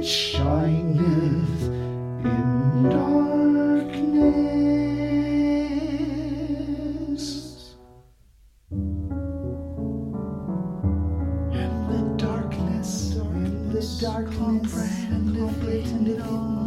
which shineth in darkness. And the darkness, and the darkness, comprehend it not.